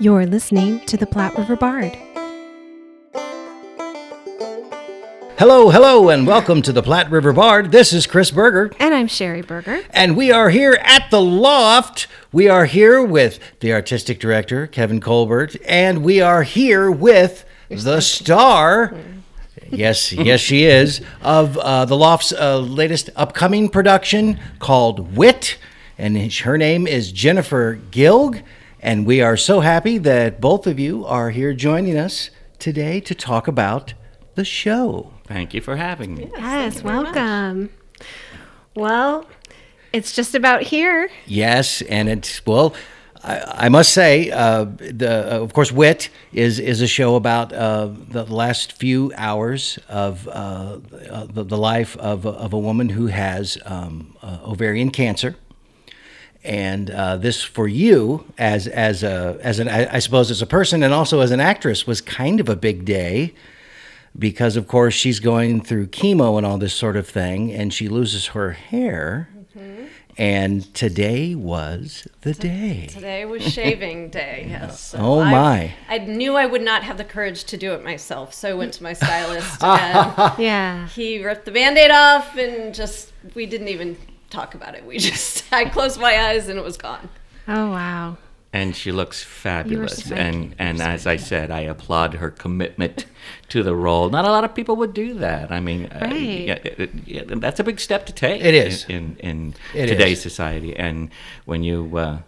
You're listening to the Platte River Bard. Hello, hello, and welcome to the Platte River Bard. This is Chris Berger, And I'm Sherry Berger. and we are here at the Lofte. We are here with the artistic director, Kevin Colbert, and we are here with the star. Yes, yes, she is of uh, the Lofte's uh, latest upcoming production called Wit, and her name is Jennifer Gilg. And we are so happy that both of you are here joining us today to talk about the show. Thank you for having me. Yes, welcome. Well, it's just about here. Yes, and it's well. I, I must say, uh, the uh, of course, Wit is is a show about uh, the last few hours of uh, uh, the, the life of a- of a woman who has um, uh, ovarian cancer, and uh, this for you as as a as an I, I suppose as a person and also as an actress was kind of a big day because of course she's going through chemo and all this sort of thing and she loses her hair and today was the day Today was shaving day. Yes. So Oh, I- my. I, knew I would not have the courage to do it myself, so I went to my stylist, and Yeah. he ripped the band-aid off, and just we didn't even talk about it. We just I closed my eyes and it was gone. Oh, wow. And she looks fabulous. so And and as I said, I applaud her commitment to the role. Not a lot of people would do that. I mean, uh, Right. yeah, it- it- yeah, that's a big step to take. It is. in in, It in today's is. society. And when you. Uh,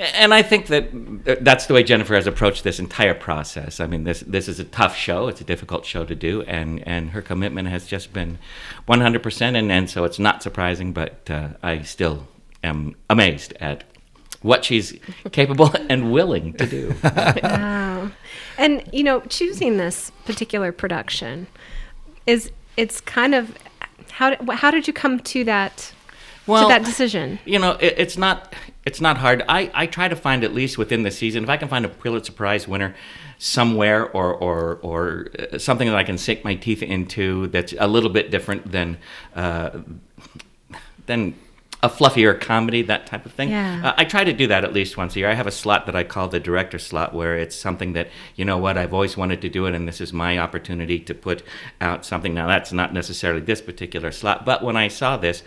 and I think that uh, that's the way Jennifer has approached this entire process. I mean, this this is a tough show. It's a difficult show to do, and, and her commitment has just been 100%. And, and so it's not surprising, but uh, I still am amazed at what she's capable and willing to do. Wow. And, you know, choosing this particular production is, it's kind of, how, did- how did you come to that, to that decision? You know, it, it's not it's not hard. I, I try to find at least within the season, if I can find a Pulitzer Prize winner somewhere or or or uh, something that I can sink my teeth into that's a little bit different than uh, than a fluffier comedy, that type of thing. Yeah. Uh, I try to do that at least once a year. I have a slot that I call the director slot, where it's something that you know what I've always wanted to do it, and this is my opportunity to put out something. Now that's not necessarily this particular slot, but when I saw this.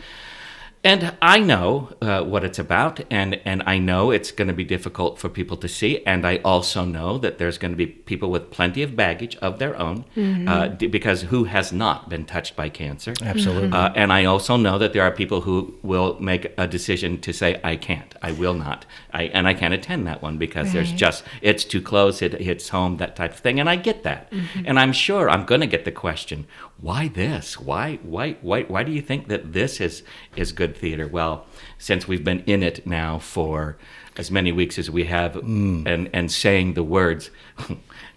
And I know uh, what it's about, and, and I know it's going to be difficult for people to see. And I also know that there's going to be people with plenty of baggage of their own, uh, d- because who has not been touched by cancer? absolutely Uh, and I also know that there are people who will make a decision to say, I can't, I will not. I, and I can't attend that one because there's just, it's too close, it hits home, that type of thing. And I get that. Mm-hmm. And I'm sure I'm going to get the question, why this? Why, why, why, why do you think that this is, is good theater? Well, since we've been in it now for as many weeks as we have mm. and, and saying the words,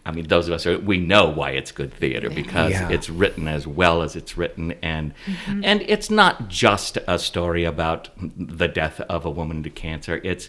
I mean, those of us are, we know why it's good theater because Yeah. it's written as well as it's written and mm-hmm. and it's not just a story about the death of a woman to cancer it's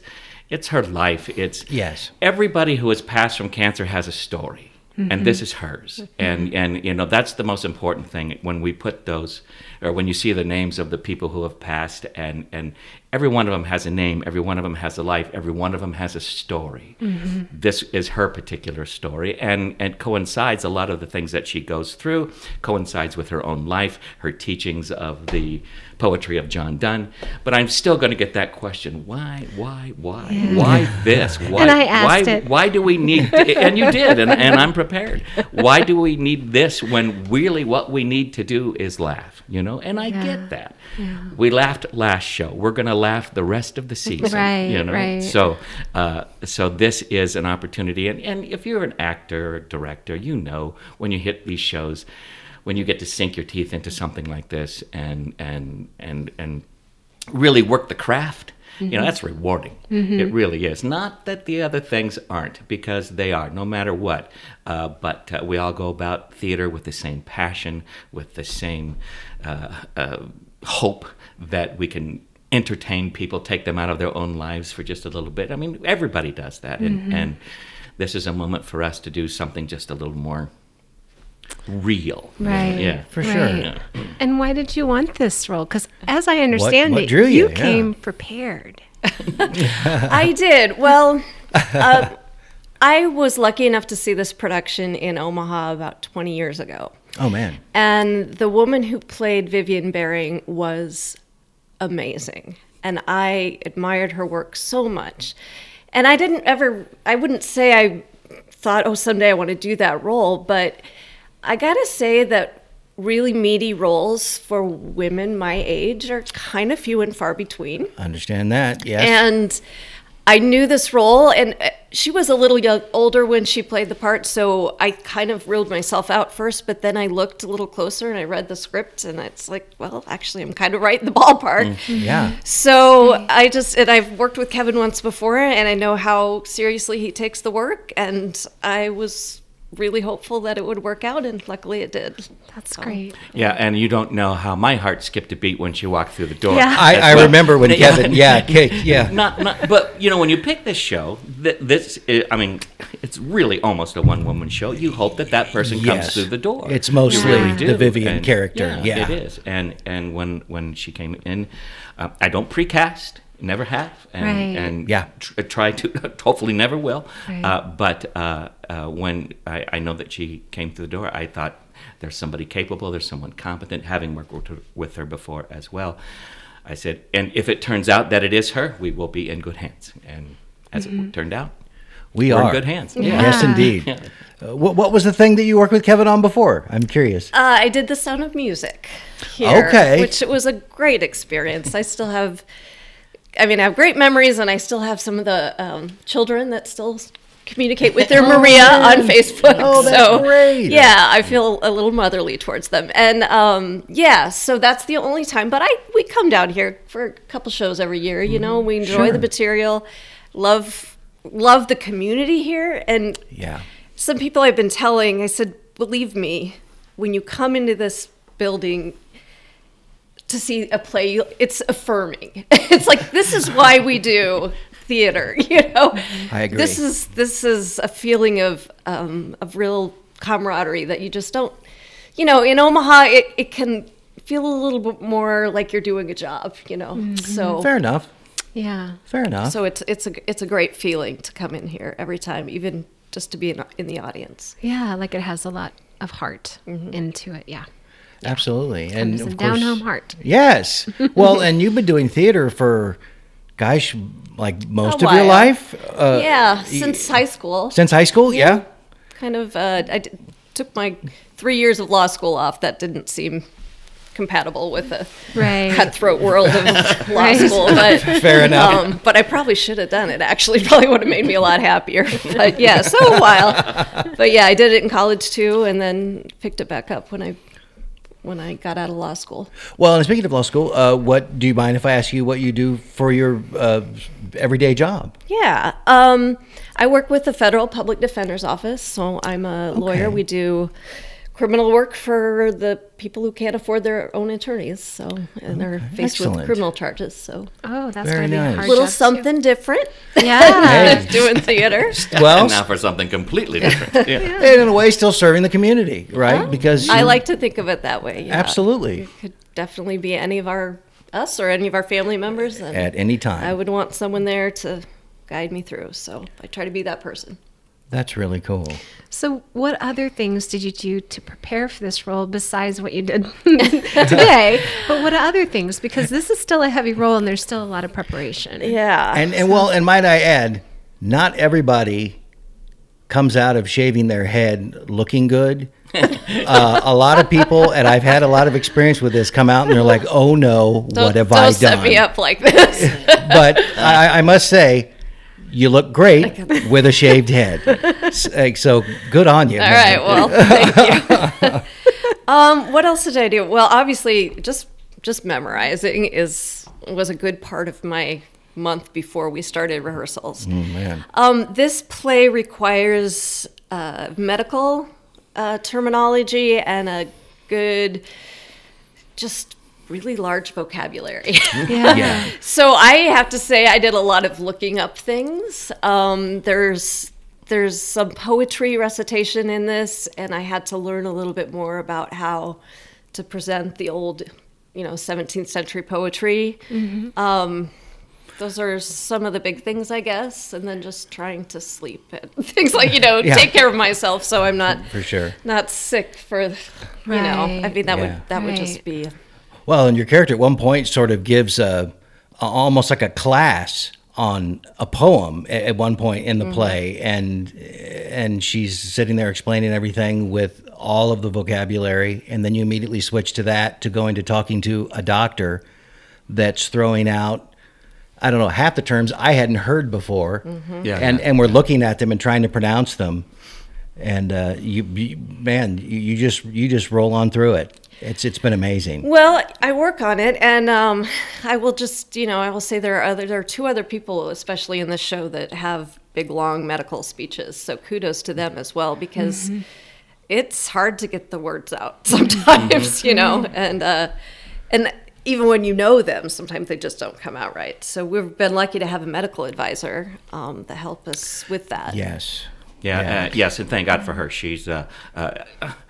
it's her life. It's Yes. everybody who has passed from cancer has a story and mm-hmm. this is hers. And and you know that's the most important thing when we put those or when you see the names of the people who have passed and and every one of them has a name every one of them has a life every one of them has a story. Mm-hmm. This is her particular story and and coincides a lot of the things that she goes through coincides with her own life her teachings of the poetry of John Donne. But I'm still going to get that question why why why? Why this? Why And I asked why, it. why do we need and you did and, and i'm prepared. Why do we need this when really what we need to do is laugh you know and i Yeah. get that we laughed last show. We're going to laugh the rest of the season Right, you know? Right. so uh, so this is an opportunity. And, and if you're an actor or director you know when you hit these shows when you get to sink your teeth into something like this and and and and really work the craft you know that's rewarding. It really is. Not that the other things aren't because they are no matter what. Uh, but uh, we all go about theater with the same passion with the same uh, uh, hope that we can entertain people take them out of their own lives for just a little bit i mean everybody does that and, and this is a moment for us to do something just a little more real Right. yeah For sure. Right. Yeah. And why did you want this role? Because as I understand what it, drew you? Yeah. came prepared. I did. Well, uh, I was lucky enough to see this production in Omaha about 20 years ago. Oh man. And the woman who played Vivian Bearing was amazing. And I admired her work so much. And I didn't ever, I wouldn't say I thought, oh, someday I want to do that role, but I gotta say that really meaty roles for women my age are kind of few and far between. I Understand that? Yes. And I knew this role, and uh, she was a little young, older when she played the part, so I kind of ruled myself out first. But then I looked a little closer and I read the script, and it's like, well, actually, I'm kind of right in the ballpark. Mm, yeah. So I just, and I've worked with Kevin once before, and I know how seriously he takes the work, and I was really hopeful that it would work out, and luckily it did. That's great. Yeah, and you don't know how my heart skipped a beat when she walked through the door. Yeah. I, as I well. remember when Kevin, yeah, Kate, yeah. Not, not, but you know, when you pick this show, th- this, i I mean, it's really almost a one-woman show. You hope that that person comes through the door. It's mostly You really the. Vivian And- character, yeah. it is. And and when when she came in, uh, I don't precast, never have, and Right. and Yeah. tr- try to, hopefully never will. Right. Uh, but uh, uh, when I, I know that she came through the door, I thought there's somebody capable, there's someone competent, having worked with her, with her before as well. I said, and if it turns out that it is her, we will be in good hands. And as it turned out, We we're are in good hands. Yes, Yeah. indeed. Yeah. Uh, what, what was the thing that you worked with Kevin on before? I'm curious. Uh, I did the Sound of Music here, Okay. which was a great experience. I still have, I mean, I have great memories, and I still have some of the um, children that still communicate with their Maria on Facebook. Oh, that's so, great. Yeah, I feel a little motherly towards them, and um, yeah, so that's the only time. But I we come down here for a couple shows every year. You know, we enjoy. Sure. the material, love love the community here, and Yeah. some people I've been telling, I said, believe me, when you come into this building to see a play, it's affirming. it's like this is why we do theater, you know. I agree. This is this is a feeling of um, of real camaraderie that you just don't, you know. In Omaha, it it can feel a little bit more like you're doing a job, you know. So Fair enough. Yeah. Fair enough. so it's it's a it's a great feeling to come in here every time, even just to be in, in the audience. Yeah, like it has a lot of heart Mm-hmm. into it. Yeah. Absolutely. And of down course- home heart. Yes. Well, and you've been doing theater for, gosh, like most of your life? Uh, yeah, since high school. Since high school? Yeah. kind of uh, I d- took my three years of law school off. That didn't seem compatible with the Right. cutthroat world of law Right. school. But Fair enough. Um, but I probably should have done it. Actually, probably would have made me a lot happier. But yeah, so a while. But yeah, I did it in college too, and then picked it back up when I when I got out of law school. Well, and speaking of law school, uh, what do you mind if I ask you what you do for your uh, everyday job? Yeah. Um, I work with the Federal Public Defender's Office, so I'm a lawyer. We do criminal work for the people who can't afford their own attorneys, so and they're faced Excellent. with criminal charges. So Oh, that's Very going to be nice. a little job, too. something different. Yeah. Hey. doing theater. Well, And now for something completely different. Yeah. and in a way, still serving the community, right? Oh. Because I like to think of it that way. yeah. absolutely Could definitely be any of our us or any of our family members, and at any time. I would want someone there to guide me through. So I try to be that person. That's really cool. So, what other things did you do to prepare for this role besides what you did today? But what other things? Because this is still a heavy role and there's still a lot of preparation. Yeah. And and well, and might I add, not everybody comes out of shaving their head looking good. uh, a lot of people, and I've had a lot of experience with this, come out and they're like, "Oh no, don't, what have don't I set done?" me up like this. but I, I must say, you look great with a shaved head. So good on you. All right. Well, thank you. um, what else did I do? Well, obviously, just just memorizing is was a good part of my month before we started rehearsals. man. Um, this play requires uh, medical uh, terminology and a good, just really large vocabulary. Yeah. Yeah. So I have to say I did a lot of looking up things. Um, there's there's some poetry recitation in this, and I had to learn a little bit more about how to present the old, you know, 17th century poetry. Um, those are some of the big things, I guess. And then just trying to sleep and things like you know Yeah. take care of myself so I'm not For sure. not sick for you know. I mean that Yeah. would that would just be Well, and your character at one point sort of gives a, a almost like a class on a poem a- at one point in the Mm-hmm. play, and and she's sitting there explaining everything with all of the vocabulary, and then you immediately switch to that to going to talking to a doctor that's throwing out. I don't know half the terms I hadn't heard before, Mm-hmm. Yeah. and and we're looking at them and trying to pronounce them, and uh, you, you man, you, you just you just roll on through it. It's it's been amazing. Well, I work on it, and um, I will just, you know, I will say there are other, there are two other people, especially in this show, that have big, long medical speeches. So kudos to them as well, because it's hard to get the words out sometimes, you know, and uh, and even when you know them, sometimes they just don't come out right. So we've been lucky to have a medical advisor um, to help us with that. Yes. Yeah, Yeah. Uh, yes, and thank God for her. She's, uh, uh,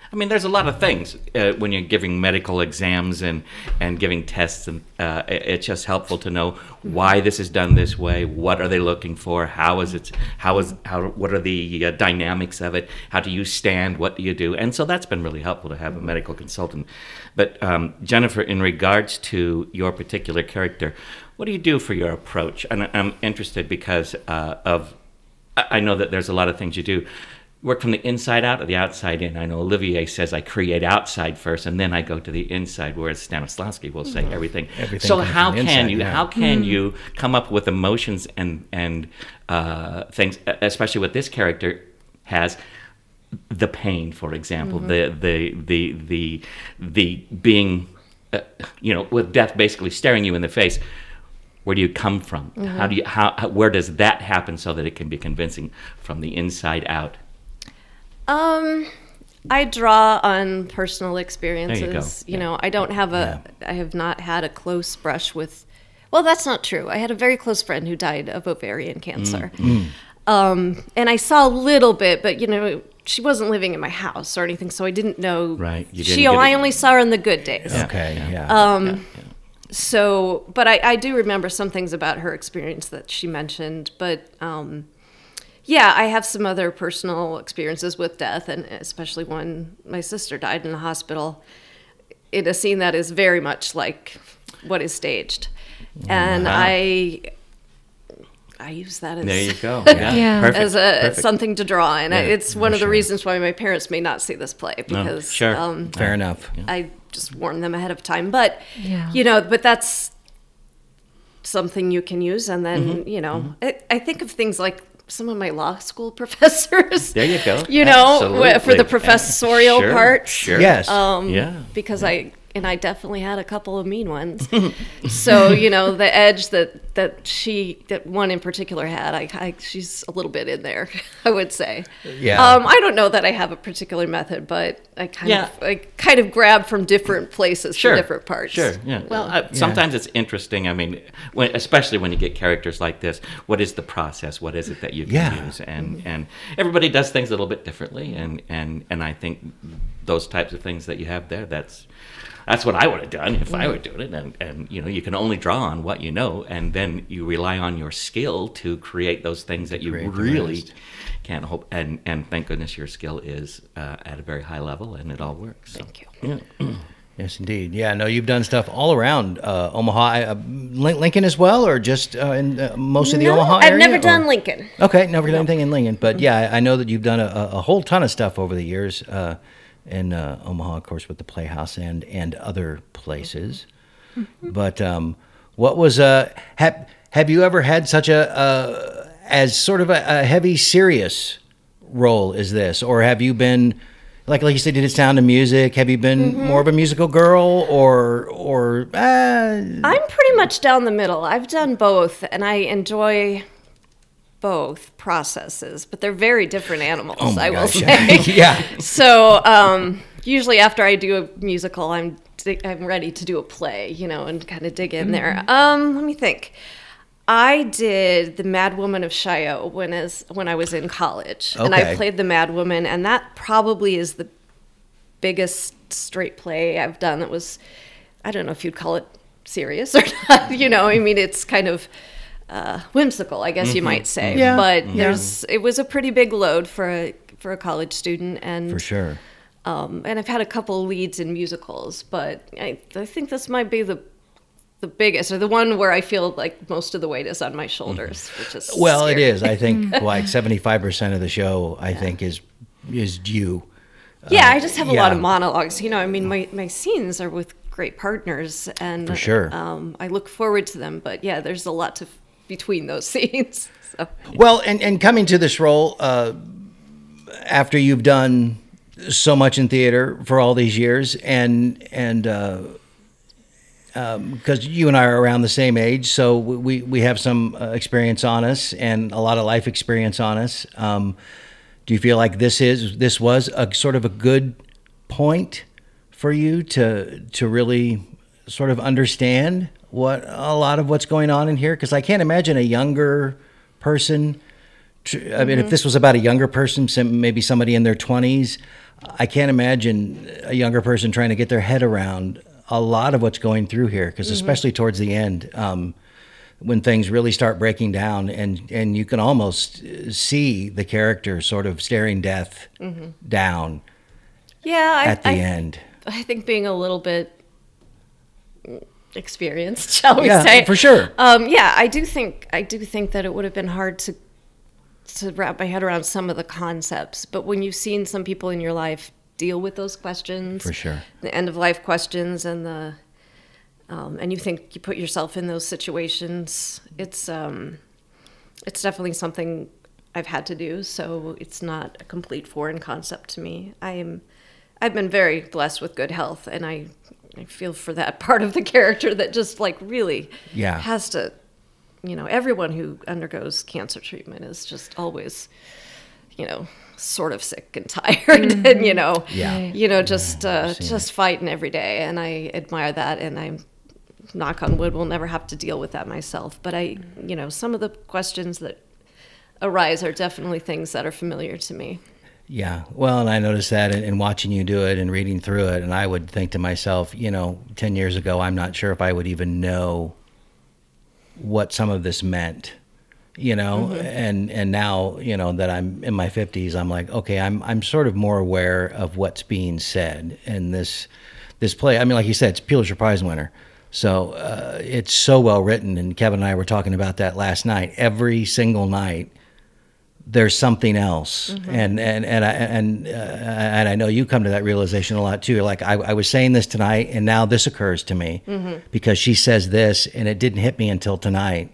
I mean, there's a lot of things uh, when you're giving medical exams and, and giving tests, and uh, it's just helpful to know why this is done this way. What are they looking for? How is it? How is how? What are the uh, dynamics of it? How do you stand? What do you do? And so that's been really helpful to have a medical consultant. But um, Jennifer, in regards to your particular character, what do you do for your approach? And I'm interested because uh, of I I know that there's a lot of things you do. Work from the inside out or the outside in. I know Olivier says I create outside first and then I go to the inside, whereas Stanislavski will say everything. Everything so how can inside, you yeah. how can you come up with emotions and and uh, things, especially what this character has? The pain, for example, the the the the the being, uh, you know, with death basically staring you in the face where do you come from how do you how, how where does that happen so that it can be convincing from the inside out Um, I draw on personal experiences. go. You know, I don't have a, I have not had a close brush with. Well, that's not true. I had a very close friend who died of ovarian cancer, um, and I saw a little bit, but you know, she wasn't living in my house or anything, so I didn't know. Right, you she, didn't get I only saw her on the good days. Okay. Yeah. Um, So, but I, I do remember some things about her experience that she mentioned. But um, yeah, I have some other personal experiences with death, and especially when my sister died in the hospital in a scene that is very much like what is staged. And I. I use that as there you go yeah, Yeah. perfect, as a perfect. something to draw, and I Yeah, it's one of the sure. reasons why my parents may not see this play because sure. um, Fair enough. I just warn them ahead of time. But Yeah. you know, but that's something you can use, and then Mm-hmm. you know, I, I think of things like some of my law school professors. there you go You know, wh- for the professorial Sure, parts. sure Yes. Um, Yeah, Because I and I definitely had a couple of mean ones. so you know, the edge that that she that one in particular had, I, I she's a little bit in there. I would say. Yeah. Um, I don't know that I have a particular method, but I kind Yeah. of I kind of grab from different places sure for different parts. sure yeah well uh, sometimes it's interesting i mean when, especially when you get characters like this what is the process what is it that you can Yeah. use and and everybody does things a little bit differently and and and i think those types of things that you have there that's that's what I would have done if I were doing it, and, and you know you can only draw on what you know, and then you rely on your skill to create those things that you really can't hope. And and thank goodness your skill is uh, at a very high level, and it all works. So, Thank you. Yeah. Yes, indeed. Yeah, no, you've done stuff all around uh, Omaha, uh, Lincoln as well, or just uh, in uh, most of the No, Omaha I've area, never or- done Lincoln. Okay, never done anything in Lincoln, but yeah, I I know that you've done a, a a whole ton of stuff over the years uh, in uh, Omaha, of course, with the Playhouse and and other places. But um, what was uh, have have you ever had such a uh, as sort of a, a heavy, serious role as this, or have you been? Like, like you said, did it sound to music? Have you been more of a musical girl, or, or uh, I'm pretty much down the middle. I've done both, and I enjoy both processes, but they're very different animals. oh I will say. yeah, so um, usually after I do a musical, I'm I'm ready to do a play, you know, and kind of dig in there. Mm-hmm. Um, let me think. I did the Mad Woman of Chaillot when as when I was in college, and I played the Mad Woman, and that probably is the biggest straight play I've done. That was, I don't know if you'd call it serious or not. You know, I mean, it's kind of uh, whimsical, I guess you might say. Mm-hmm. Yeah. But Yeah. there's it was a pretty big load for a for a college student, and For sure. um, and I've had a couple leads in musicals, but I, I think this might be the the biggest or the one where I feel like most of the weight is on my shoulders, which is Mm-hmm. Well, it scary. is. I think like seventy five percent of the show, I think, is is you. Yeah, I just have a lot of monologues. You know, I mean, my my scenes are with great partners, and For sure. um, I look forward to them. But yeah, there's a lot to between those scenes. So. Well, and, and coming to this role uh, after you've done so much in theater for all these years, and and because you and I are around the same age, so we we have some uh, experience on us and a lot of life experience on us. Um, do you feel like this is this was a sort of a good point for you to to really sort of understand what a lot of what's going on in here? Because I can't imagine a younger person. tr- I mean, if this was about a younger person, maybe somebody in their twenties, I can't imagine a younger person trying to get their head around a lot of what's going through here. Because especially towards the end, um, when things really start breaking down, and and you can almost uh, see the character sort of staring death down Yeah, I, at the I, end. I think being a little bit experienced, shall we Yeah, say? for sure. Um, yeah, I do think I do think that it would have been hard to to wrap my head around some of the concepts. But when you've seen some people in your life deal with those questions, For sure. the end of life questions and the um, and you think you put yourself in those situations, it's um, it's definitely something I've had to do. So it's not a complete foreign concept to me. I am I've been very blessed with good health, and I I feel for that part of the character that just like really Yeah. has to. You know, everyone who undergoes cancer treatment is just always, you know, sort of sick and tired, and you know, Yeah. you know, just uh, seen just fighting every day, and I admire that, and I'm knock on wood will never have to deal with that myself. But I, you know, some of the questions that arise are definitely things that are familiar to me. Yeah, well, and I noticed that in, in watching you do it and reading through it, and I would think to myself, you know, ten years ago, I'm not sure if I would even know what some of this meant, you know, and and now, you know, that I'm in my 50s, I'm like, okay, I'm I'm sort of more aware of what's being said, and this this play. I mean, like you said, it's Pulitzer Prize winner. So uh, it's so well written, and Kevin and I were talking about that last night. Every single night, there's something else. And and and I, and uh, and I know you come to that realization a lot too. Like I, I was saying this tonight and now this occurs to me because she says this and it didn't hit me until tonight.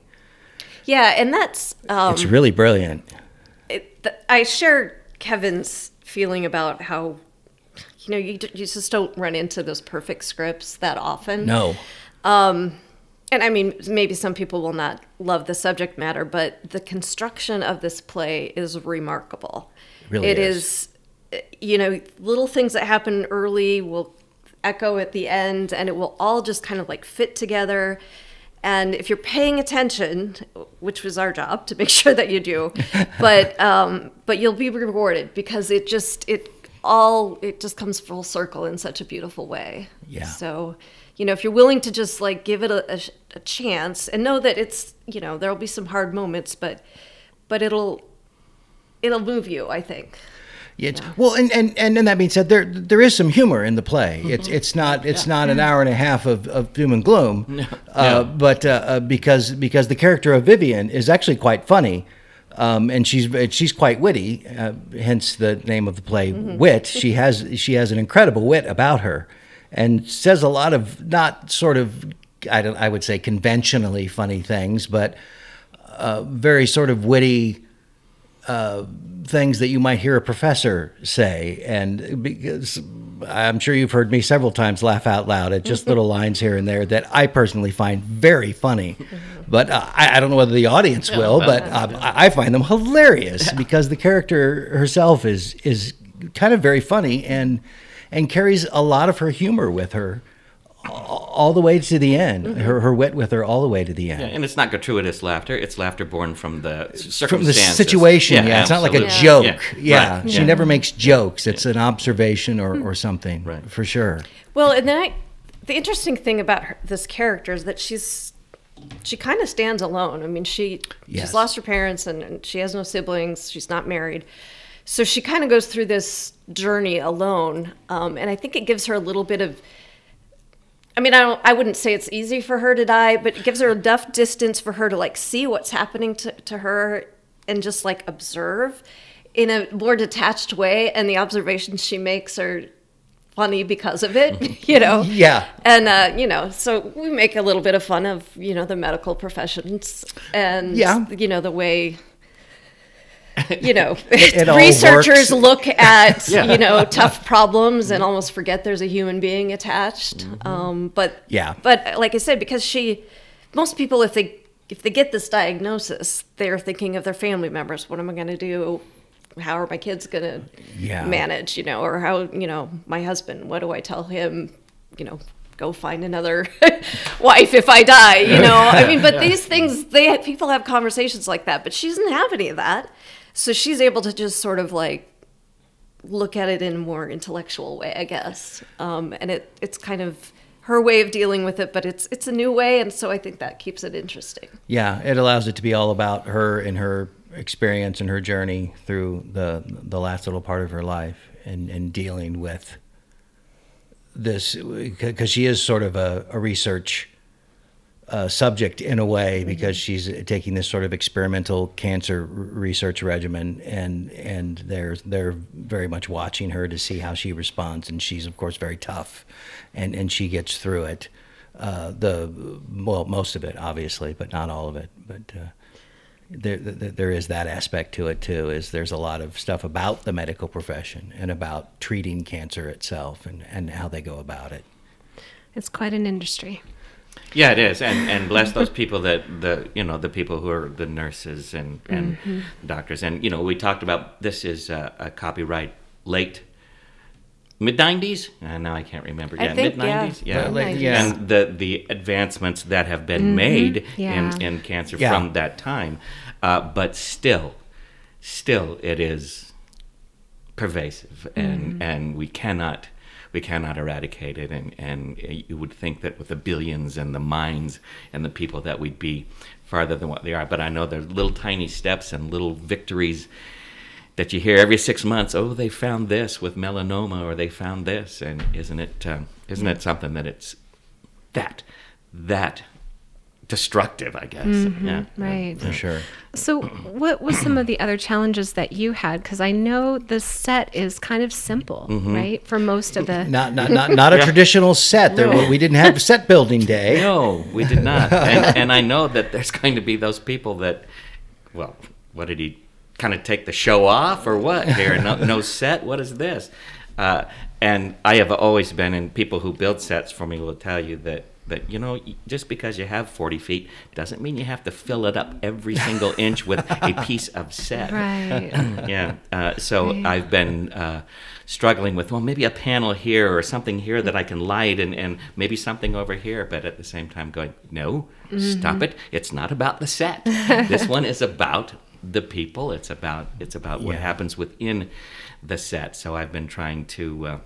Yeah, and that's um, it's really brilliant. it, th- I share Kevin's feeling about how you know you, d- you just don't run into those perfect scripts that often. no and I mean, maybe some people will not love the subject matter, but the construction of this play is remarkable. really It is. is, you know, little things that happen early will echo at the end, and it will all just kind of like fit together. And if you're paying attention, which was our job to make sure that you do, but um, but you'll be rewarded because it just it all it just comes full circle in such a beautiful way. Yeah. So, you know, if you're willing to just like give it a, a, a chance and know that it's you know there'll be some hard moments, but but it'll it'll move you. I think. Yeah, it's, well, and, and and then that being said, there there is some humor in the play. Mm-hmm. It's it's not it's not an hour and a half of, of doom and gloom, uh, but uh, uh, because because the character of Vivian is actually quite funny, um, and she's she's quite witty. Uh, hence the name of the play, Mm-hmm. Wit. She has she has an incredible wit about her, and says a lot of not sort of I don't I would say conventionally funny things, but uh, very sort of witty things that you might hear a professor say. And because I'm sure you've heard me several times laugh out loud at just little lines here and there that I personally find very funny. But uh, I, I don't know whether the audience will, but um, I I find them hilarious because the character herself is is kind of very funny and and carries a lot of her humor with her all the way to the end. Mm-hmm. Her her wit with her all the way to the end. Yeah, and it's not gratuitous laughter. It's laughter born from the from the situation. Yeah, it's not like a absolutely. joke. Yeah, Right, she yeah. never makes jokes. It's an observation or, hmm. or something. Right. For sure. Well, and then I, the interesting thing about her, this character is that she's she kind of stands alone. I mean, she Yes. she's lost her parents and, and she has no siblings. She's not married, so she kind of goes through this journey alone. Um, and I think it gives her a little bit of. I mean, I don't. I wouldn't say it's easy for her to die, but it gives her enough distance for her to like see what's happening to, to her and just like observe in a more detached way. And the observations she makes are funny because of it, you know. Yeah. And uh, you know, so we make a little bit of fun of you know the medical professions and Yeah. you know the way you know it all researchers look at you know tough problems and almost forget there's a human being attached. Um, but Yeah. but like I said, because she, most people if they if they get this diagnosis, they're thinking of their family members. What am I going to do? How are my kids going to Yeah. manage? You know, or how you know my husband? What do I tell him? You know, go find another wife if I die. You know, I mean, but these things they people have conversations like that, but she doesn't have any of that, so she's able to just sort of like look at it in a more intellectual way, I guess. Um, and it it's kind of her way of dealing with it, but it's it's a new way, and so I think that keeps it interesting. Yeah, it allows it to be all about her and her experience and her journey through the the last little part of her life and and dealing with this because she is sort of a, a research uh, subject in a way because she's taking this sort of experimental cancer research regimen and and they're they're very much watching her to see how she responds and she's of course very tough and and she gets through it uh, the well most of it obviously but not all of it. But uh, there, there there is that aspect to it too is there's a lot of stuff about the medical profession and about treating cancer itself and, and how they go about it. It's quite an industry. Yeah, it is, and and bless those people that the you know the people who are the nurses and and mm-hmm. doctors, and you know we talked about this is a, a copyright late mid nineties, and uh, now I can't remember. I yeah, mid nineties. yeah, Yeah, Well, like, yeah. and the the advancements that have been mm-hmm. made Yeah. in in cancer Yeah. from that time, uh, but still, still it is pervasive, and mm-hmm. and we cannot we cannot eradicate it. And and you would think that with the billions and the minds and the people that we'd be farther than what they are. But I know there's little tiny steps and little victories that you hear every six months. Oh, they found this with melanoma, or they found this, and isn't it um, isn't it something that it's that that destructive? I guess. Yeah. Right. for sure So, what was some of the other challenges that you had? Because I know the set is kind of simple, right? For most of the. not not not, not a traditional set there we didn't have set building day No, we did not. and, and I know that there's going to be those people that, well, what did he kind of take the show off or what here? No, no set? What is this? Uh, and I have always been, and people who build sets for me will tell you that. That you know, just because you have 40 feet doesn't mean you have to fill it up every single inch with a piece of set. Right. yeah. Uh, so I've been uh, struggling with, well, maybe a panel here or something here that I can light and, and maybe something over here, but at the same time going, no, stop it. It's not about the set. this one is about the people. It's about it's about what happens within the set. So I've been trying to. Uh,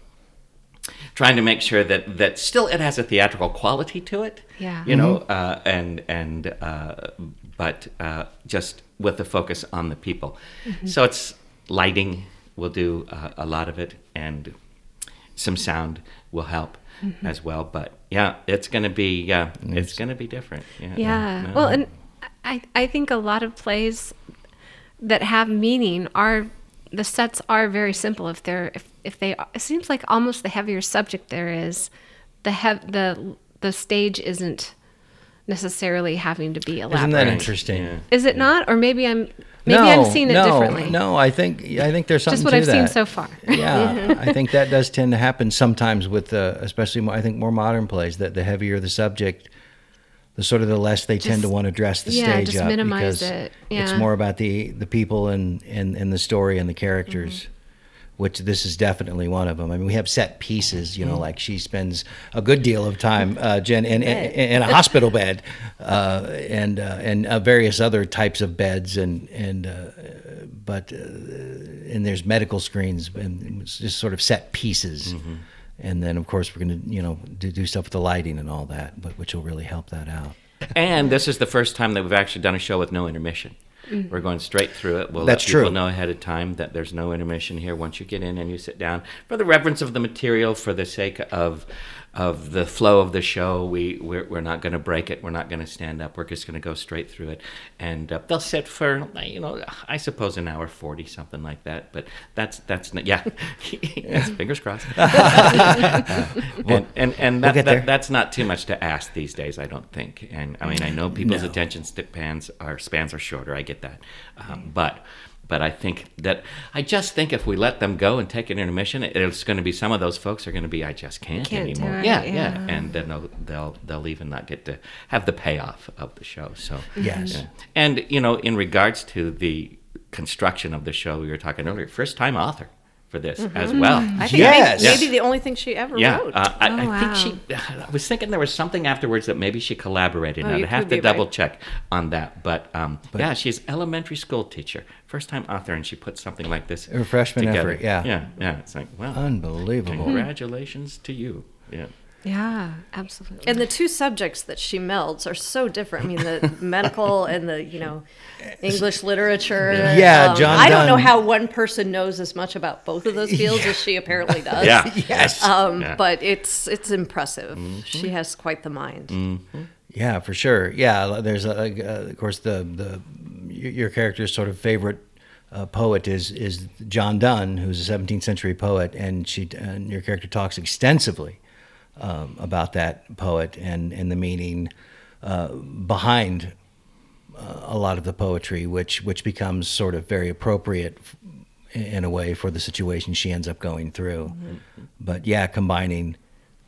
trying to make sure that that still it has a theatrical quality to it Yeah. you know uh, and and uh, but uh, just with the focus on the people. So it's lighting will do uh, a lot of it and some sound will help as well. But yeah it's gonna be yeah it's gonna be different. Yeah. Yeah. No. Well, and I I think a lot of plays that have meaning are the sets are very simple. If they're if, if they it seems like almost the heavier subject there is the hev- the the stage isn't necessarily having to be elaborate. isn't that interesting yeah. Is it not or maybe I'm maybe I'm seeing it no, differently. No, I think I think there's something Just what to I've that. seen so far. yeah, I think that does tend to happen sometimes with, uh, especially more, I think more modern plays. That the heavier the subject, the sort of the less they tend to want to dress the yeah, stage just up minimize because it. it's more about the the people and and and the story and the characters. Mm-hmm. Which this is definitely one of them. I mean, we have set pieces, you know, Mm-hmm. like she spends a good deal of time, uh, Jen, in, in, in a hospital bed, uh, and uh, and uh, various other types of beds, and and uh, but uh, and there's medical screens and it's just sort of set pieces and then of course we're going to you know do, do stuff with the lighting and all that but which will really help that out and this is the first time that we've actually done a show with no intermission. Mm. We're going straight through it. We'll That's let people true. know ahead of time that there's no intermission here. Once you get in and you sit down, for the reverence of the material, for the sake of of the flow of the show, we we're, we're not going to break it. We're not going to stand up. We're just going to go straight through it, and uh, they'll sit for you know I suppose an hour forty something like that. But that's that's n- yeah, yes, fingers crossed. and and, and that, get that- that's not too much to ask these days, I don't think. And I mean, I know people's attention spans are spans are shorter. I get that, um, but but I think that I just think if we let them go and take an intermission, it's going to be some of those folks are going to be I just can't, Can't anymore. yeah, yeah. yeah, and then they'll they'll they'll even not get to have the payoff of the show. So Yes. yeah. and you know, in regards to the construction of the show, we were talking earlier, first time author for this as well. I think Yes. maybe, maybe the only thing she ever Yeah, wrote. uh, I, Oh, I think she. I was thinking there was something afterwards that maybe she collaborated. Oh, on. you I'd have to double right. check on that. But, um, yeah, she's elementary school teacher, first time author, and she put something like this. Her freshman together. effort, yeah. yeah, yeah. It's like, wow, Unbelievable. congratulations to you. Yeah. Yeah, absolutely. And the two subjects that she melds are so different. I mean, the medical and the you know English literature. Um, Yeah, John I don't know how one person knows as much about both of those fields as she apparently does. Yeah. Yes. Um, Yeah. But it's it's impressive. She has quite the mind. Yeah, for sure. Yeah, there's a, uh, of course the the your your character's sort of favorite uh, poet is is John Donne, who's a 17th century poet, and she and your character talks extensively um, about that poet and and the meaning uh, behind uh, a lot of the poetry, which which becomes sort of very appropriate in a way for the situation she ends up going through. But yeah, combining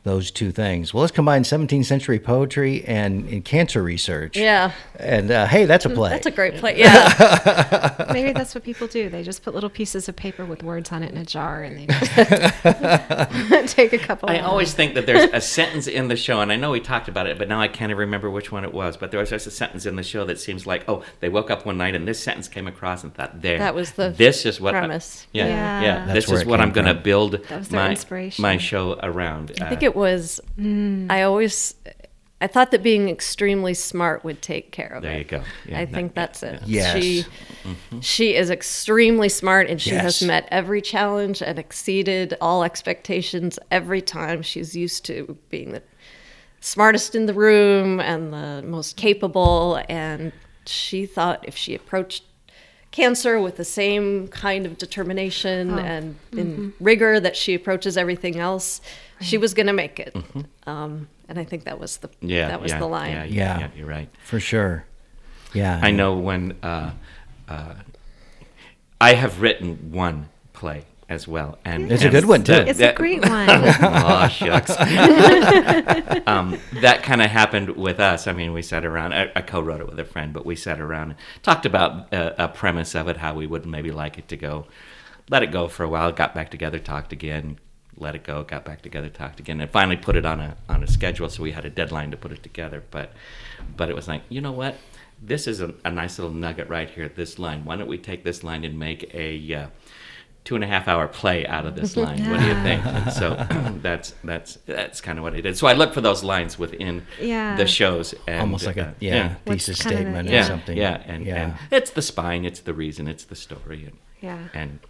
those two things. Well, let's combine 17th century poetry and, and cancer research. Yeah. And uh, hey, that's a play. That's a great play. Yeah. Maybe that's what people do. They just put little pieces of paper with words on it in a jar and they just take a couple. I of always think that there's a sentence in the show, and I know we talked about it, but now I can't even remember which one it was. But there was just a sentence in the show that seems like, oh, they woke up one night and this sentence came across and thought, there. That was the this is what I- premise. yeah, Yeah. yeah. That's This where is it what came I'm going to build That was my inspiration. my show around. I think it was. Mm. I always. I thought that being extremely smart would take care of There it. There you go. Yeah, I that- think yeah, that's it. yeah. Yes. She, mm-hmm. she is extremely smart and she has met every challenge and exceeded all expectations every time. She's used to being the smartest in the room and the most capable. And she thought if she approached cancer with the same kind of determination and in rigor that she approaches everything else, she was going to make it. Um, and I think that was the yeah, that was yeah, the line. Yeah, Yeah. yeah, yeah, you're right. For sure. Yeah. I know when uh, uh, I have written one play as well, and It's a good one, too. that- It's that- a great one. Aw, shucks. um, that kind of happened with us. I mean, we sat around. I, I co-wrote it with a friend, but we sat around and talked about a, a premise of it, how we would maybe like it to go. Let it go for a while. Got back together, talked again. Let it go. Got back together, talked again, and finally put it on a on a schedule. So we had a deadline to put it together. But but it was like, you know what? This is a, a nice little nugget right here. This line. Why don't we take this line and make a uh, two and a half hour play out of this line. What do you think? And so that's that's that's kind of what I did. So I look for those lines within Yeah. the shows, and, Almost like uh, a yeah, What's thesis kinda the- statement or something. yeah, and, yeah. and it's the spine, it's the reason, it's the story, and Yeah. and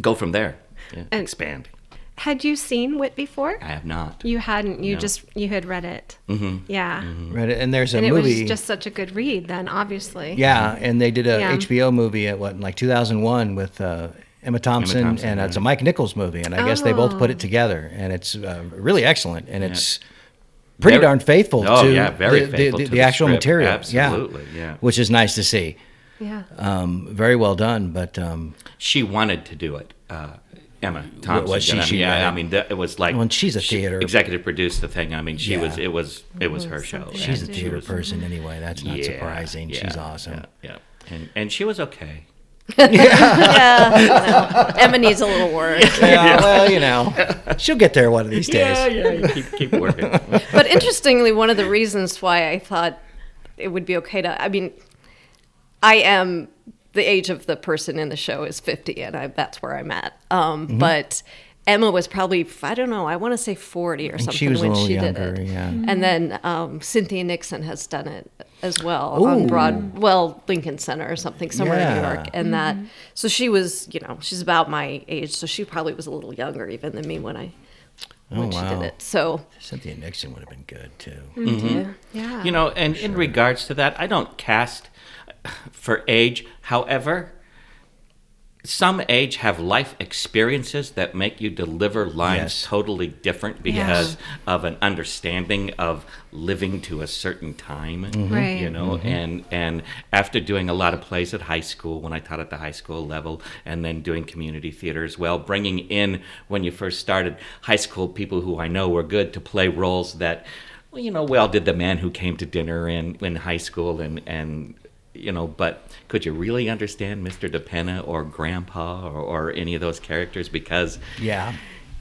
go from there. Yeah, And- expand. Had you seen Wit before? I have not. You hadn't. You No. just you had read it. Mm-hmm. Yeah. Read it, and there's a And it movie. was just such a good read. Then obviously. yeah, and they did a Yeah. HBO movie at what in like 2001 with uh, Emma Thompson, Thompson, and it's a. Mike Nichols movie, and I guess they both put Oh. it together, and it's uh, really excellent, and it's pretty Very- darn faithful Oh, to yeah, very the, the- faithful the, to the the actual script. material. Absolutely, yeah. which is nice to see. Yeah. Um, very well done, but um, She wanted to do it. Uh, Emma Thompson. was she- did. I she mean, yeah, I mean, that- it was like when she's a she theater- executive produced the thing. I mean, she was. It was. It was her show. she's a and she theater was- person anyway. That's not Yeah, surprising. yeah, She's awesome. Yeah, yeah. And and she was okay. Yeah. no. Emma needs a little work. Yeah, well, you know, she'll get there one of these days. Yeah, yeah. Keep keep working. But interestingly, one of the reasons why I thought it would be okay to, I mean, I am the age of the person in the show is 50, and I, that's where I'm at. Um, But Emma was probably I don't know I want to say forty or something she was when little she younger, did it. yeah. Mm-hmm. And then um, Cynthia Nixon has done it as well on Broad well Lincoln Center or something somewhere in New York. And that mm-hmm. so she was you know she's about my age so she probably was a little younger even than me when I oh, when she Oh, wow. did it. So Cynthia Nixon would have been good too. yeah. Yeah. You know, and in regards to that, I don't cast uh, for age. However, some age have life experiences that make you deliver lines Yes. totally different because of an understanding of living to a certain time. Mm-hmm. Right. You know, mm-hmm. and and after doing a lot of plays at high school, when I taught at the high school level, and then doing community theater as well, bringing in when you first started high school people who I know were good to play roles that well, you know, well, did the man who came to dinner in, in high school and, and, you know, but could you really understand Mr. De Pinna or Grandpa or, or any of those characters because Yeah.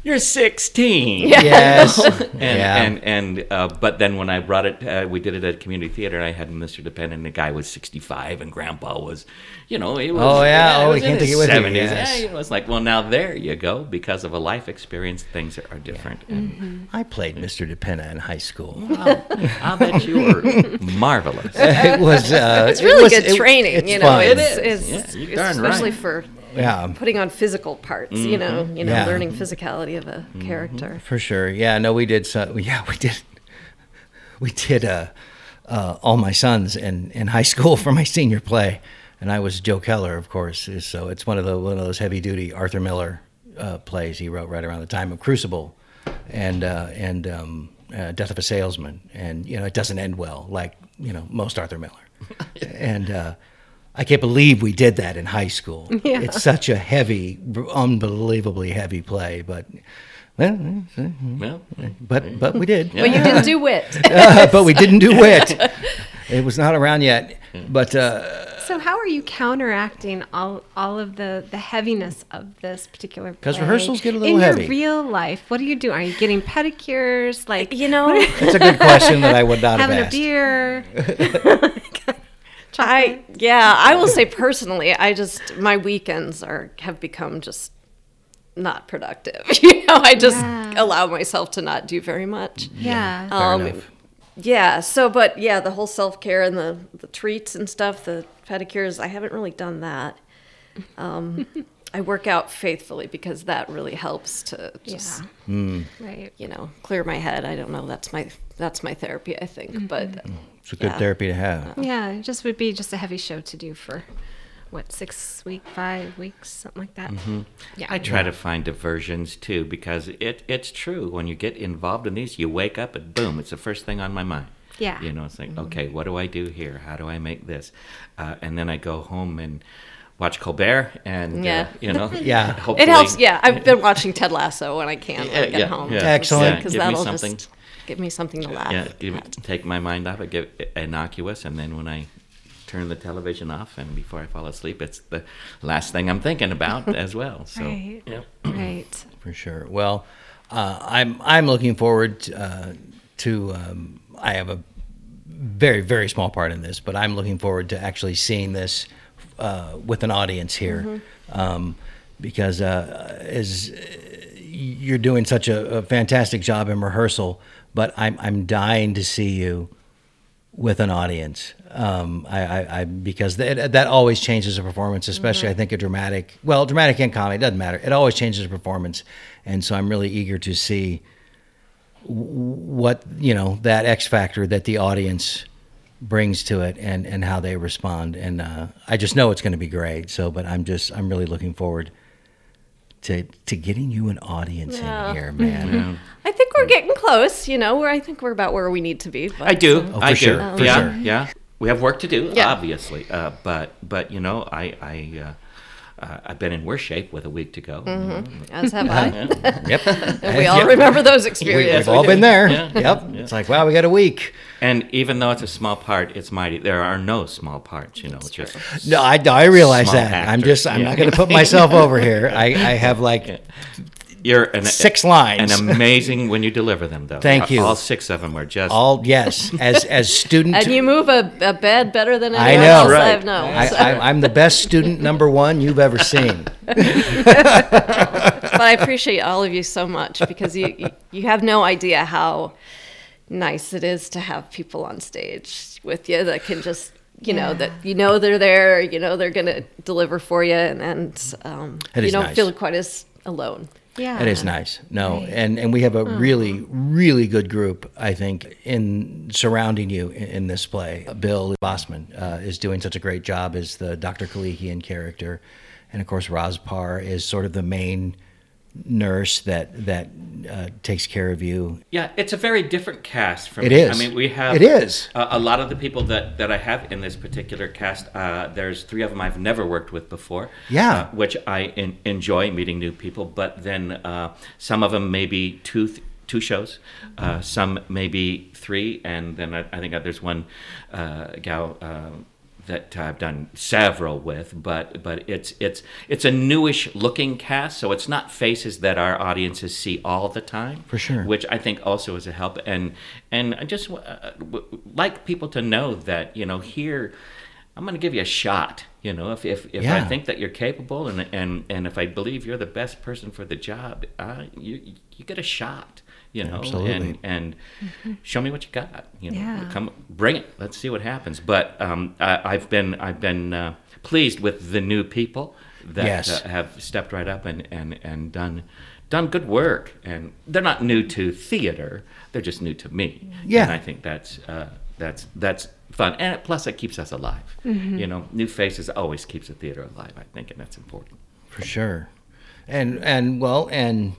You're 16? Yes. And, yeah. and, and uh, but then when I brought it, uh, we did it at community theater, and I had Mr. De Pinna, and the guy was 65, and Grandpa was, you know, he was, Oh, yeah. he Oh, was we can't his take it with you, 70s. yes. Yeah, it was like, well, now there you go. Because of a life experience, things are, are different. And I played Mr. De Pinna in high school. I'll bet you were marvelous. it was. Uh, It's really was- good it- training, it's you know. fun. It's, it's. Yeah, you're darn especially right. for Yeah. putting on physical parts, you know, you know, Yeah. learning physicality of a character. For sure. Yeah. No, we did. So, yeah, we did. We did. Uh, uh, all my sons in, in high school for my senior play, and I was Joe Keller, of course. So it's one of the one of those heavy duty Arthur Miller uh, plays he wrote right around the time of Crucible, and uh, and um, uh, Death of a Salesman, and you know it doesn't end well like you know most Arthur Miller, and. Uh, I can't believe we did that in high school. It's such a heavy, unbelievably heavy play, but well, Well, but but we did. But you didn't do wit. but we didn't do wit. It was not around yet. But uh, So how are you counteracting all all of the the heaviness of this particular? 'Cause play rehearsals get a little in heavy. your real life. What are you doing? Are you getting pedicures? Like you know, it's a good question that I would not have having a asked. beer? I yeah, I will say personally, I just my weekends are have become just not productive. You know, I just Yeah. allow myself to not do very much. Yeah. Um, enough. Yeah. So, but yeah, the whole self care and the the treats and stuff, the pedicures, I haven't really done that. Um, I work out faithfully because that really helps to just yeah. Right. you know clear my head. I don't know. That's my that's my therapy. I think, but It's a good yeah. therapy to have. Yeah. It just would be just a heavy show to do for what six week, five weeks, something like that. Yeah. I try to find diversions too because it it's true. When you get involved in these, you wake up and boom, it's the first thing on my mind. Yeah. You know, it's like, okay, what do I do here? How do I make this? Uh, and then I go home and watch Colbert, and Yeah. uh, you know, Yeah. hopefully, it helps. Yeah, I've been watching Ted Lasso when I can when I Yeah, get yeah, home. yeah. Excellent. because Give me that'll something. just give me something to laugh. Yeah, give, at. take my mind off it, give it innocuous, and then when I turn the television off and before I fall asleep, it's the last thing I'm thinking about as well. So, Right. yeah. Right. for sure. Well, uh, I'm I'm looking forward uh, to. Um, I have a very very small part in this, but I'm looking forward to actually seeing this uh, with an audience here, um, because uh, as you're doing such a, a fantastic job in rehearsal, but I'm I'm dying to see you with an audience. Um, I, I, I because that that always changes a performance, especially I think a dramatic. Well, dramatic and comedy doesn't matter. It always changes a performance, and so I'm really eager to see what you know that X factor that the audience brings to it and and how they respond. And uh, I just know it's going to be great. So, but I'm just I'm really looking forward to to getting you an audience Yeah. in here, man. I think we're getting close. You know, where I think we're about where we need to be. But, I do. Oh, for I sure, do. for yeah, sure. yeah. We have work to do, Yeah. obviously. Uh, but but you know, I I uh, uh, I've been in worse shape with a week to go. As have I. Yep. And we all remember those experiences. We, experiences. have all been there. Yeah. Yep. It's like, wow, we got a week. And even though it's a small part, it's mighty. There are no small parts, you know. It's just No, I, I realize Small that. I'm just, I'm Yeah. not going to put myself over here. I, I have like you're an, six lines. And amazing when you deliver them, though. Thank you. All six of them are just. All yes, as as student. And you move a, a bed better than I know. else Right. I've known. I, so. I, I'm the best student number one you've ever seen. But I appreciate all of you so much because you, you you have no idea how nice it is to have people on stage with you that can just you know that you know they're there, you know they're gonna deliver for you, and, and um, you don't nice. feel quite as alone. Yeah. It is nice. No, and and we have a really really good group. I think in surrounding you in, in this play. Bill Bossman uh, is doing such a great job as the Dr. Kelekian character, and of course Roz Parr is sort of the main nurse that that uh, takes care of you. Yeah, it's a very different cast from It me. is. I mean, we have It is. a, a lot of the people that, that I have in this particular cast. Uh, there's three of them I've never worked with before. Yeah. uh, which I en- enjoy meeting new people. But then uh, some of them maybe two th- two shows, uh, some maybe three, and then I, I think there's one uh, gal. That I've done several with, but but it's it's it's a newish looking cast, so it's not faces that our audiences see all the time. For sure. which I think also is a help. And and I just uh, w- like people to know that you know here. I'm going to give you a shot. You know, if if, if I think that you're capable and and and if I believe you're the best person for the job, uh, you you get a shot. You know, Absolutely. and and show me what you got. You know, Yeah. come bring it. Let's see what happens. But um, I, I've been I've been uh, pleased with the new people that Yes. uh, have stepped right up and, and, and done done good work. And they're not new to theater; they're just new to me. Yeah. and I think that's uh, that's that's fun. And plus, it keeps us alive. You know, new faces always keeps the theater alive. I think, and that's important. For sure. And and well, and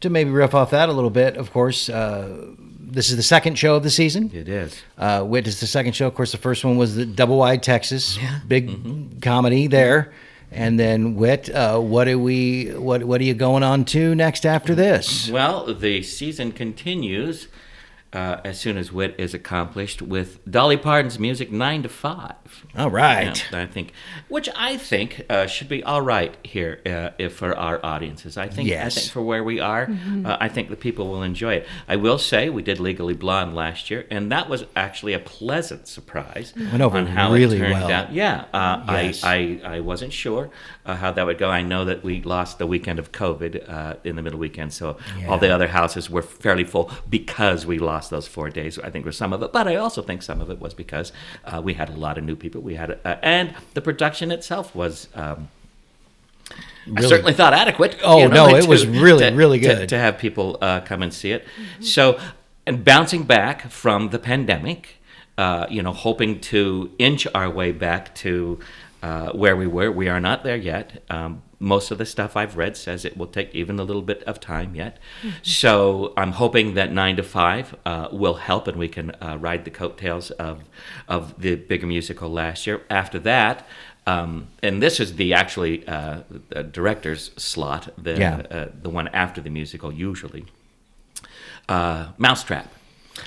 to maybe riff off that a little bit, of course, uh, this is the second show of the season. It is. Uh, Wit is the second show. Of course, the first one was the Double Wide Texas, big comedy there, and then Wit. Uh, what are we? What What are you going on to next after this? Well, the season continues uh, as soon as Wit is accomplished with Dolly Parton's music nine to five. All right. Yeah, I think, which I think uh, should be all right here uh, if for our audiences. I think, Yes. I think for where we are, uh, I think the people will enjoy it. I will say we did Legally Blonde last year, and that was actually a pleasant surprise Went over on how really it turned well. out. Yeah, uh, Yes. I, I I wasn't sure uh, how that would go. I know that we lost the weekend of COVID uh, in the middle weekend, so all the other houses were fairly full because we lost those four days. I think was some of it, but I also think some of it was because uh, we had a lot of new people. We had, uh, and the production itself was. Um, I certainly thought adequate. Oh, no, it was really, really good. to have people uh, come and see it. So, and bouncing back from the pandemic, uh, you know, hoping to inch our way back to uh, where we were. We are not there yet. Um, most of the stuff I've read says it will take even a little bit of time yet. So I'm hoping that nine to five uh, will help, and we can uh, ride the coattails of of the bigger musical last year. After that. Um, and this is the actually uh, the director's slot, the Yeah. uh, the one after the musical usually. Uh,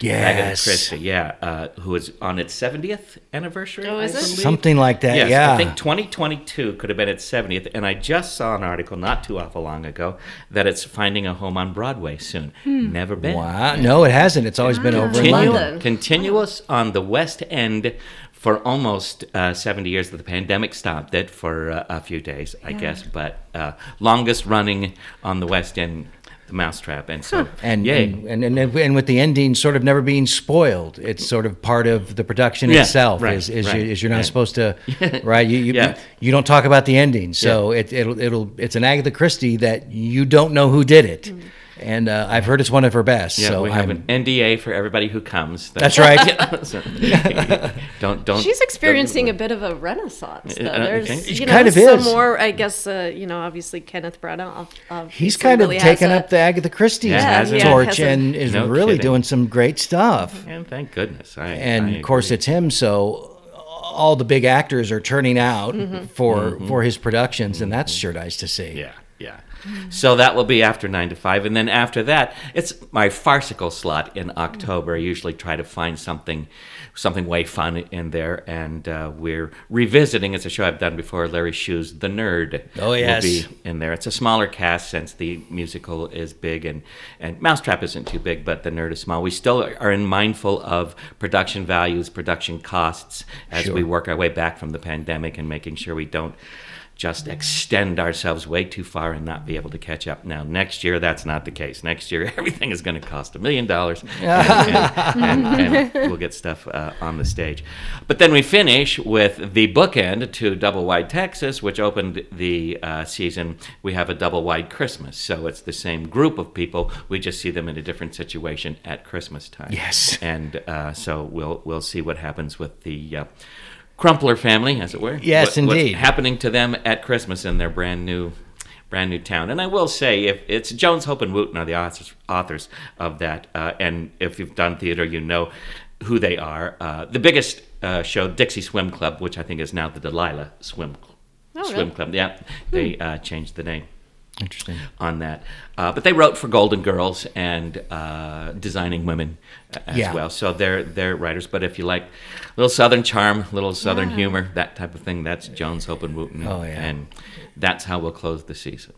Mousetrap. Agatha Yes. Christie, yeah, uh, who is on its 70th anniversary. Oh, I is it? Something like that. Yes, yeah. I think 2022 could have been its 70th, and I just saw an article not too awful long ago that it's finding a home on Broadway soon. Never been. Wow. No, it hasn't. It's always been over in Continu- London. London. continuous on the West End for almost uh, 70 years. The pandemic stopped it for uh, a few days, I guess, but uh, longest running on the West End, the Mousetrap, and so And, yay. and, and and and with the ending sort of never being spoiled, it's sort of part of the production Yeah, itself. right, is is, right, you, is you're not right. supposed to, right? You you, Yeah. you don't talk about the ending, so it it'll it'll it's an Agatha Christie that you don't know who did it, mm. And uh, I've heard it's one of her best. yeah, so we have I'm, an NDA for everybody who comes. that's right. So, don't don't. She's experiencing a don't- bit of a renaissance. Though. Uh, There's, okay. you know, kind of some is. more. I guess uh, you know, obviously Kenneth Branagh. Uh, He's kind of really has taken a- up the Agatha Christie Yeah, torch Has a- and is No really kidding. doing some great stuff. And thank goodness. I, and I of course it's him so all the big actors are turning out for for his productions and that's sure nice to see Yeah, yeah. So that will be after nine to five, and then after that, it's my farcical slot in October. I usually try to find something, something way fun in there, and uh, we're revisiting. It's a show I've done before. Larry Shue's, The Nerd. Oh, yes. will be in there. It's a smaller cast since the musical is big, and and Mousetrap isn't too big, but The Nerd is small. We still are in mindful of production values, production costs as Sure. we work our way back from the pandemic, and making sure we don't just extend ourselves way too far and not be able to catch up. Now, next year, that's not the case. Next year, everything is going to cost a million dollars, and- and- and we'll get stuff uh, on the stage. But then we finish with the bookend to Double Wide Texas, which opened the uh, season. We have a Double Wide Christmas, so it's the same group of people. We just see them in a different situation at Christmas time. Yes. and uh, so we'll we'll see what happens with the. Crumpler family, as it were. Yes, What- what's indeed. happening to them at Christmas in their brand new, brand new town. And I will say, if it's Jones, Hope, and Wooten are the authors, authors of that, uh, and if you've done theater, you know who they are. Uh, the biggest uh, show, Dixie Swim Club, which I think is now the Delilah Swim Oh, Swim really? Club. Yeah, they uh, changed the name Interesting. on that. Uh, but they wrote for Golden Girls and uh, Designing Women uh, as Yeah. well. So they're they're writers. But if you like little Southern charm, little Southern humor, that type of thing, that's Jones, Hope, and Wooten. Oh, yeah. And that's how we'll close the season.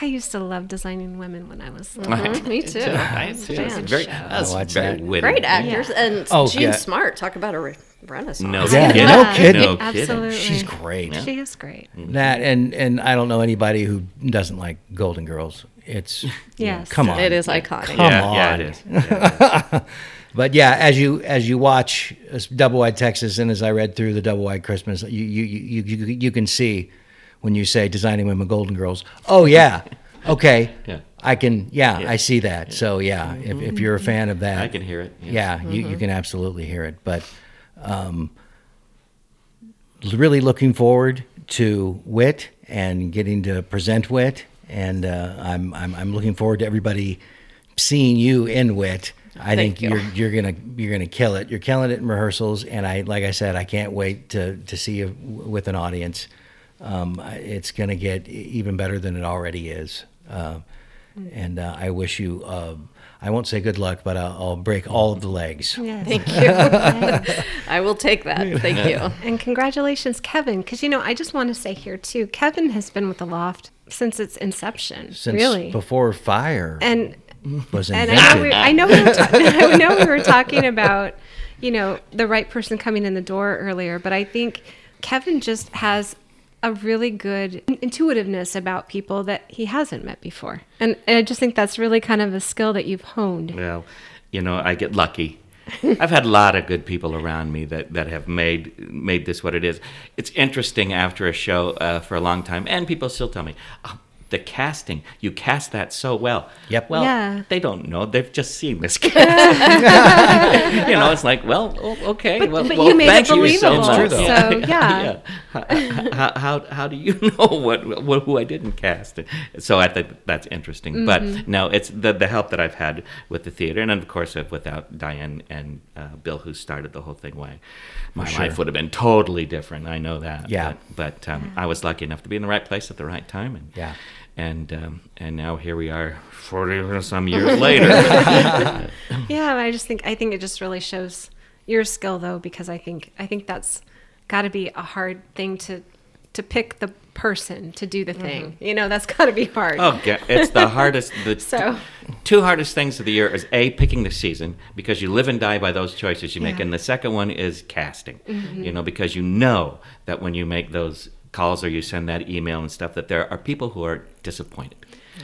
I used to love designing women when I was Mhm, me too. I too. Very, show. that's very that. witty. Great actors and Oh, Jean yeah. Smart. Talk about a re- renaissance. No Yeah, kidding. no kidding. No kidding. Absolutely. She's great. She is great. That and and I don't know anybody who doesn't like Golden Girls. It's Yes. come on. It is iconic. Come yeah, yeah, on. it is. Yeah. But yeah, as you as you watch uh, Double Wide Texas, and as I read through the Double Wide Christmas, you you you you, you can see when you say designing women golden girls. Oh yeah, okay, Yeah. I can. Yeah, Yeah. I see that. So yeah, if, if you're a fan of that, I can hear it. yes. Yeah, you, you can absolutely hear it. But um, really looking forward to Wit and getting to present Wit, and uh, I'm, I'm I'm looking forward to everybody seeing you in Wit. I Thank think you. are you're gonna you're gonna kill it. You're killing it in rehearsals, and I like I said, I can't wait to to see you with an audience. Um, it's gonna get even better than it already is. Uh, and uh, I wish you. I won't say good luck, but I'll, I'll break all of the legs. Yes. Thank you. I will take that. Thank you. And congratulations, Kevin. Because, you know, I just want to say here, too, Kevin has been with the Lofte since its inception. Since really. before fire and was and. I know, we, I, know we were ta- I know we were talking about, you know, the right person coming in the door earlier, but I think Kevin just has a really good intuitiveness about people that he hasn't met before. And, I just think that's really kind of a skill that you've honed. Well, you know, I get lucky. I've had a lot of good people around me that, that have made made this what it is. It's interesting after a show uh, for a long time, and people still tell me, oh, the casting, you cast that so well. Yep. Well, Yeah. they don't know. They've just seen this cast. you know, it's like, well, okay. But- well, but well, you made thank it you so believable, much. It's true, though. so, yeah. How, how, how, how do you know what, what who I didn't cast? So I think that's interesting. Mm-hmm. But no, it's the the help that I've had with the theater, and of course, if without Diane and uh, Bill, who started the whole thing, why my sure. life would have been totally different. I know that. Yeah. But, but um, I was lucky enough to be in the right place at the right time, and Yeah. And um, and now here we are, forty some years later. Yeah, I just think I think it just really shows your skill though, because I think I think that's got to be a hard thing to to pick the person to do the thing. You know, that's got to be hard. Oh, ga- it's the hardest. The So- two hardest things of the year is a picking the season because you live and die by those choices you make, Yeah. Mm-hmm. and the second one is casting. You know, because you know that when you make those calls or you send that email and stuff, that there are people who are disappointed.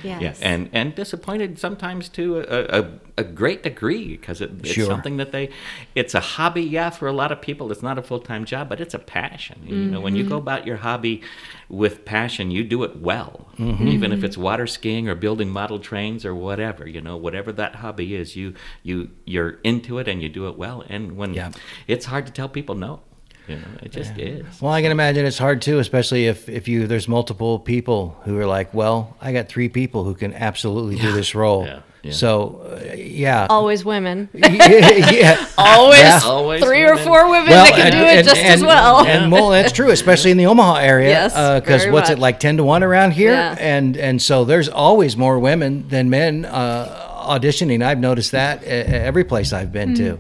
Yes. Yeah, and and disappointed sometimes to a, a, a great degree because it, it's Sure. something that they, it's a hobby. Yeah, for a lot of people, it's not a full time job, but it's a passion. You know, when you Mm-hmm. go about your hobby with passion, you do it well. Mm-hmm. Even if it's water skiing or building model trains or whatever, you know, whatever that hobby is, you you you're into it and you do it well. And when Yeah. it's hard to tell people no, you know, it just is. Well, I can imagine it's hard too, especially if if you there's multiple people who are like, well, I got three people who can absolutely do this role. Yeah, yeah. So, uh, yeah. Always women. yeah. Always, Yeah. Always three or four women that can and- do it and- just as and- well. And well, that's true, especially in the Omaha area. Yes, Because very what's it like, ten to one around here? Yeah. And and so there's always more women than men uh, auditioning. I've noticed that at at every place I've been to.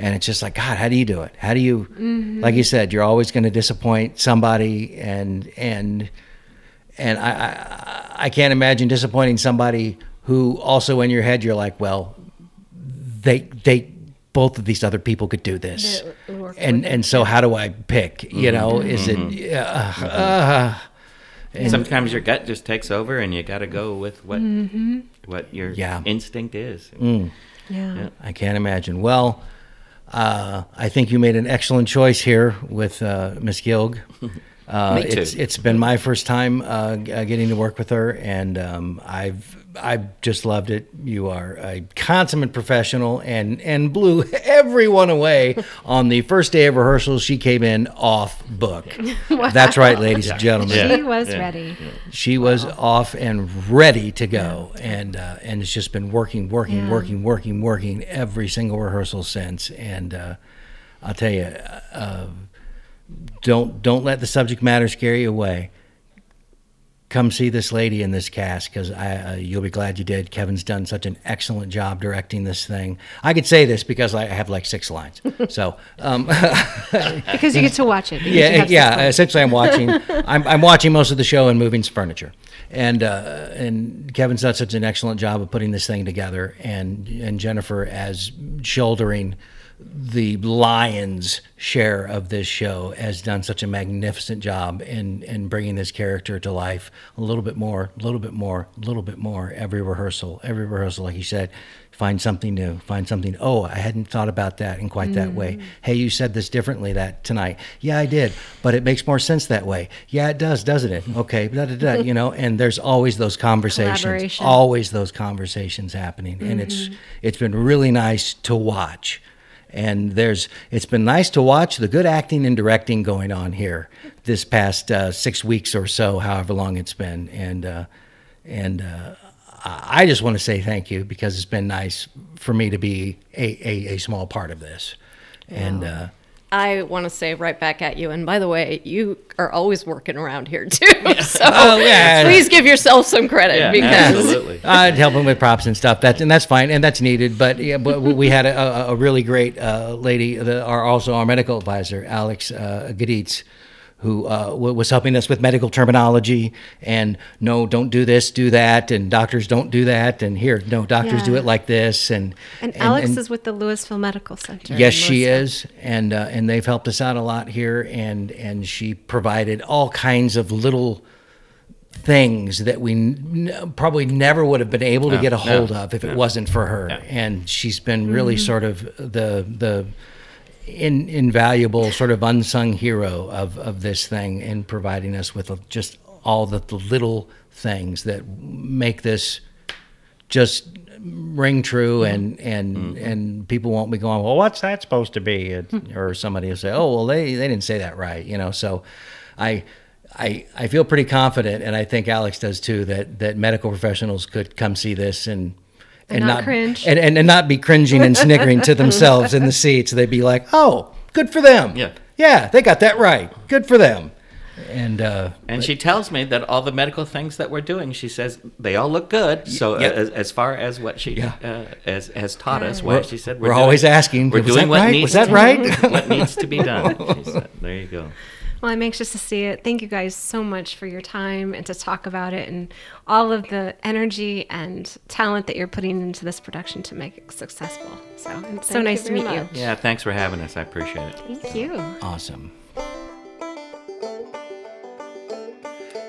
And it's just like, God, how do you do it? How do you, like you said, you're always going to disappoint somebody, and and and I, I I can't imagine disappointing somebody who also in your head you're like, well, they they both of these other people could do this, and and so how do I pick? You mm-hmm. know, is it? Mm-hmm. Uh, uh, mm-hmm. Sometimes your gut just takes over, and you got to go with what what your Yeah. instinct is. Mm. Yeah. Yeah. I can't imagine. Well, uh, I think you made an excellent choice here with uh, Miss Gilg. Uh, Me too. It's, it's been my first time uh, uh, getting to work with her, and um, I've I've just loved it. You are a consummate professional, and and blew everyone away on the first day of rehearsals. She came in off book. That's right, ladies and gentlemen. Yeah. She was Yeah. ready. She was off and ready to go, and uh, and it's just been working, working, Yeah. working, working, working every single rehearsal since. And uh, I'll tell you, uh, don't don't let the subject matter scare you away. Come see this lady in this cast because uh, you'll be glad you did. Kevin's done such an excellent job directing this thing. I could say this because I have like six lines. So um, Because you get to watch it. yeah, yeah. Essentially, I'm watching. I'm, I'm watching most of the show and moving some furniture, and uh, and Kevin's done such an excellent job of putting this thing together, and and Jennifer as shouldering the lion's share of this show has done such a magnificent job in in bringing this character to life a little bit more, a little bit more, a little bit more every rehearsal, every rehearsal. Like you said, find something new, find something. Oh, I hadn't thought about that in quite that way. Mm. Hey, you said this differently that tonight. Yeah, I did, but it makes more sense that way. Yeah, it does, doesn't it? Okay, da da da. You know, and there's always those conversations, always those conversations happening, and it's mm-hmm. it's been really nice to watch. And there's it's been nice to watch the good acting and directing going on here this past uh, six weeks or so, however long it's been, and uh, and uh, I just want to say thank you because it's been nice for me to be a, a, a small part of this, and. I want to say right back at you. And by the way, you are always working around here too. So Oh, yeah. please give yourself some credit Yeah, because absolutely. I'd help him with props and stuff. That's and that's fine, and that's needed. But yeah, but we had a, a, a really great uh, lady, the, our also our medical advisor, Alex uh, Gaditz, who uh, was helping us with medical terminology and no, don't do this, do that, and doctors don't do that, and here, no, doctors do it like this, and And Alex is with the Louisville Medical Center. Yes, she is, and uh, and they've helped us out a lot here, and and she provided all kinds of little things that we n- probably never would have been able to get a no, hold of if it wasn't for her. Yeah. And she's been really sort of the the in, invaluable sort of unsung hero of of this thing in providing us with just all the, the little things that make this just ring true mm-hmm. and and mm-hmm. and people won't be going well what's that supposed to be? It- hmm. or somebody will say oh well they they didn't say that right you know? So i I, I feel pretty confident, and I think Alex does too, that, that medical professionals could come see this and And not cringe. and, and, and not be cringing and snickering to themselves in the seats. They'd be like, "Oh, good for them. Yeah. yeah, they got that right. Good for them." And uh, And she tells me that all the medical things that we're doing, she says they all look good. So yep. as, as far as what she Yeah. uh, has, has taught us, We're- she said, we're always asking, We're "Was doing that what right? needs Was that to- right?" what needs to be done. She said, there you go. Well, I'm anxious to see it. Thank you guys so much for your time and to talk about it and all of the energy and talent that you're putting into this production to make it successful. So it's so Thank you nice to very meet you. Yeah, thanks for having us. I appreciate it. Thank you. awesome.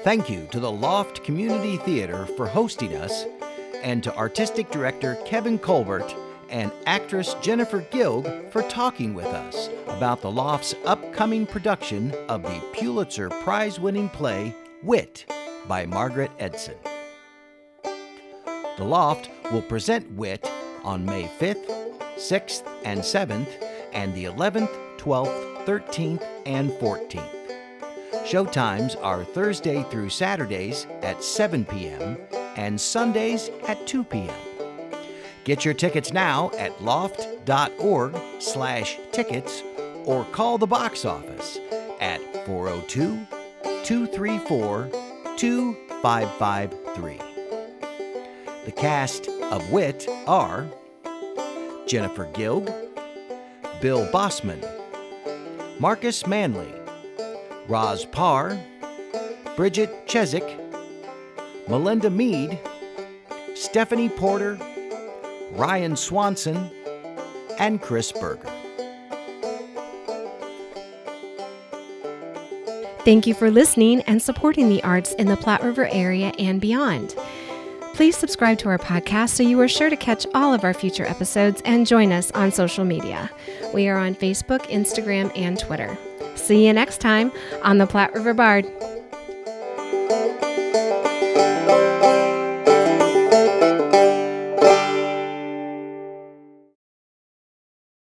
Thank you to the Lofte Community Theater for hosting us, and to artistic director Kevin Colbert and actress Jennifer Gilg for talking with us about the Lofte's upcoming production of the Pulitzer Prize winning play Wit by Margaret Edson. The Lofte will present Wit on May 5th, 6th, and 7th, and the 11th, 12th, 13th, and 14th. Showtimes are Thursday through Saturdays at 7 p.m. and Sundays at 2 p.m. Get your tickets now at lofte.org slash tickets or call the box office at 402 234 2553. The cast of Wit are Jennifer Gilg, Bill Bossman, Marcus Manley, Roz Parr, Bridget Chezik, Melinda Mead, Stephanie Porter, Ryan Swanson, and Chris Berger. Thank you for listening and supporting the arts in the Platte River area and beyond. Please subscribe to our podcast so you are sure to catch all of our future episodes and join us on social media. We are on Facebook, Instagram, and Twitter. See you next time on the Platte River Bard.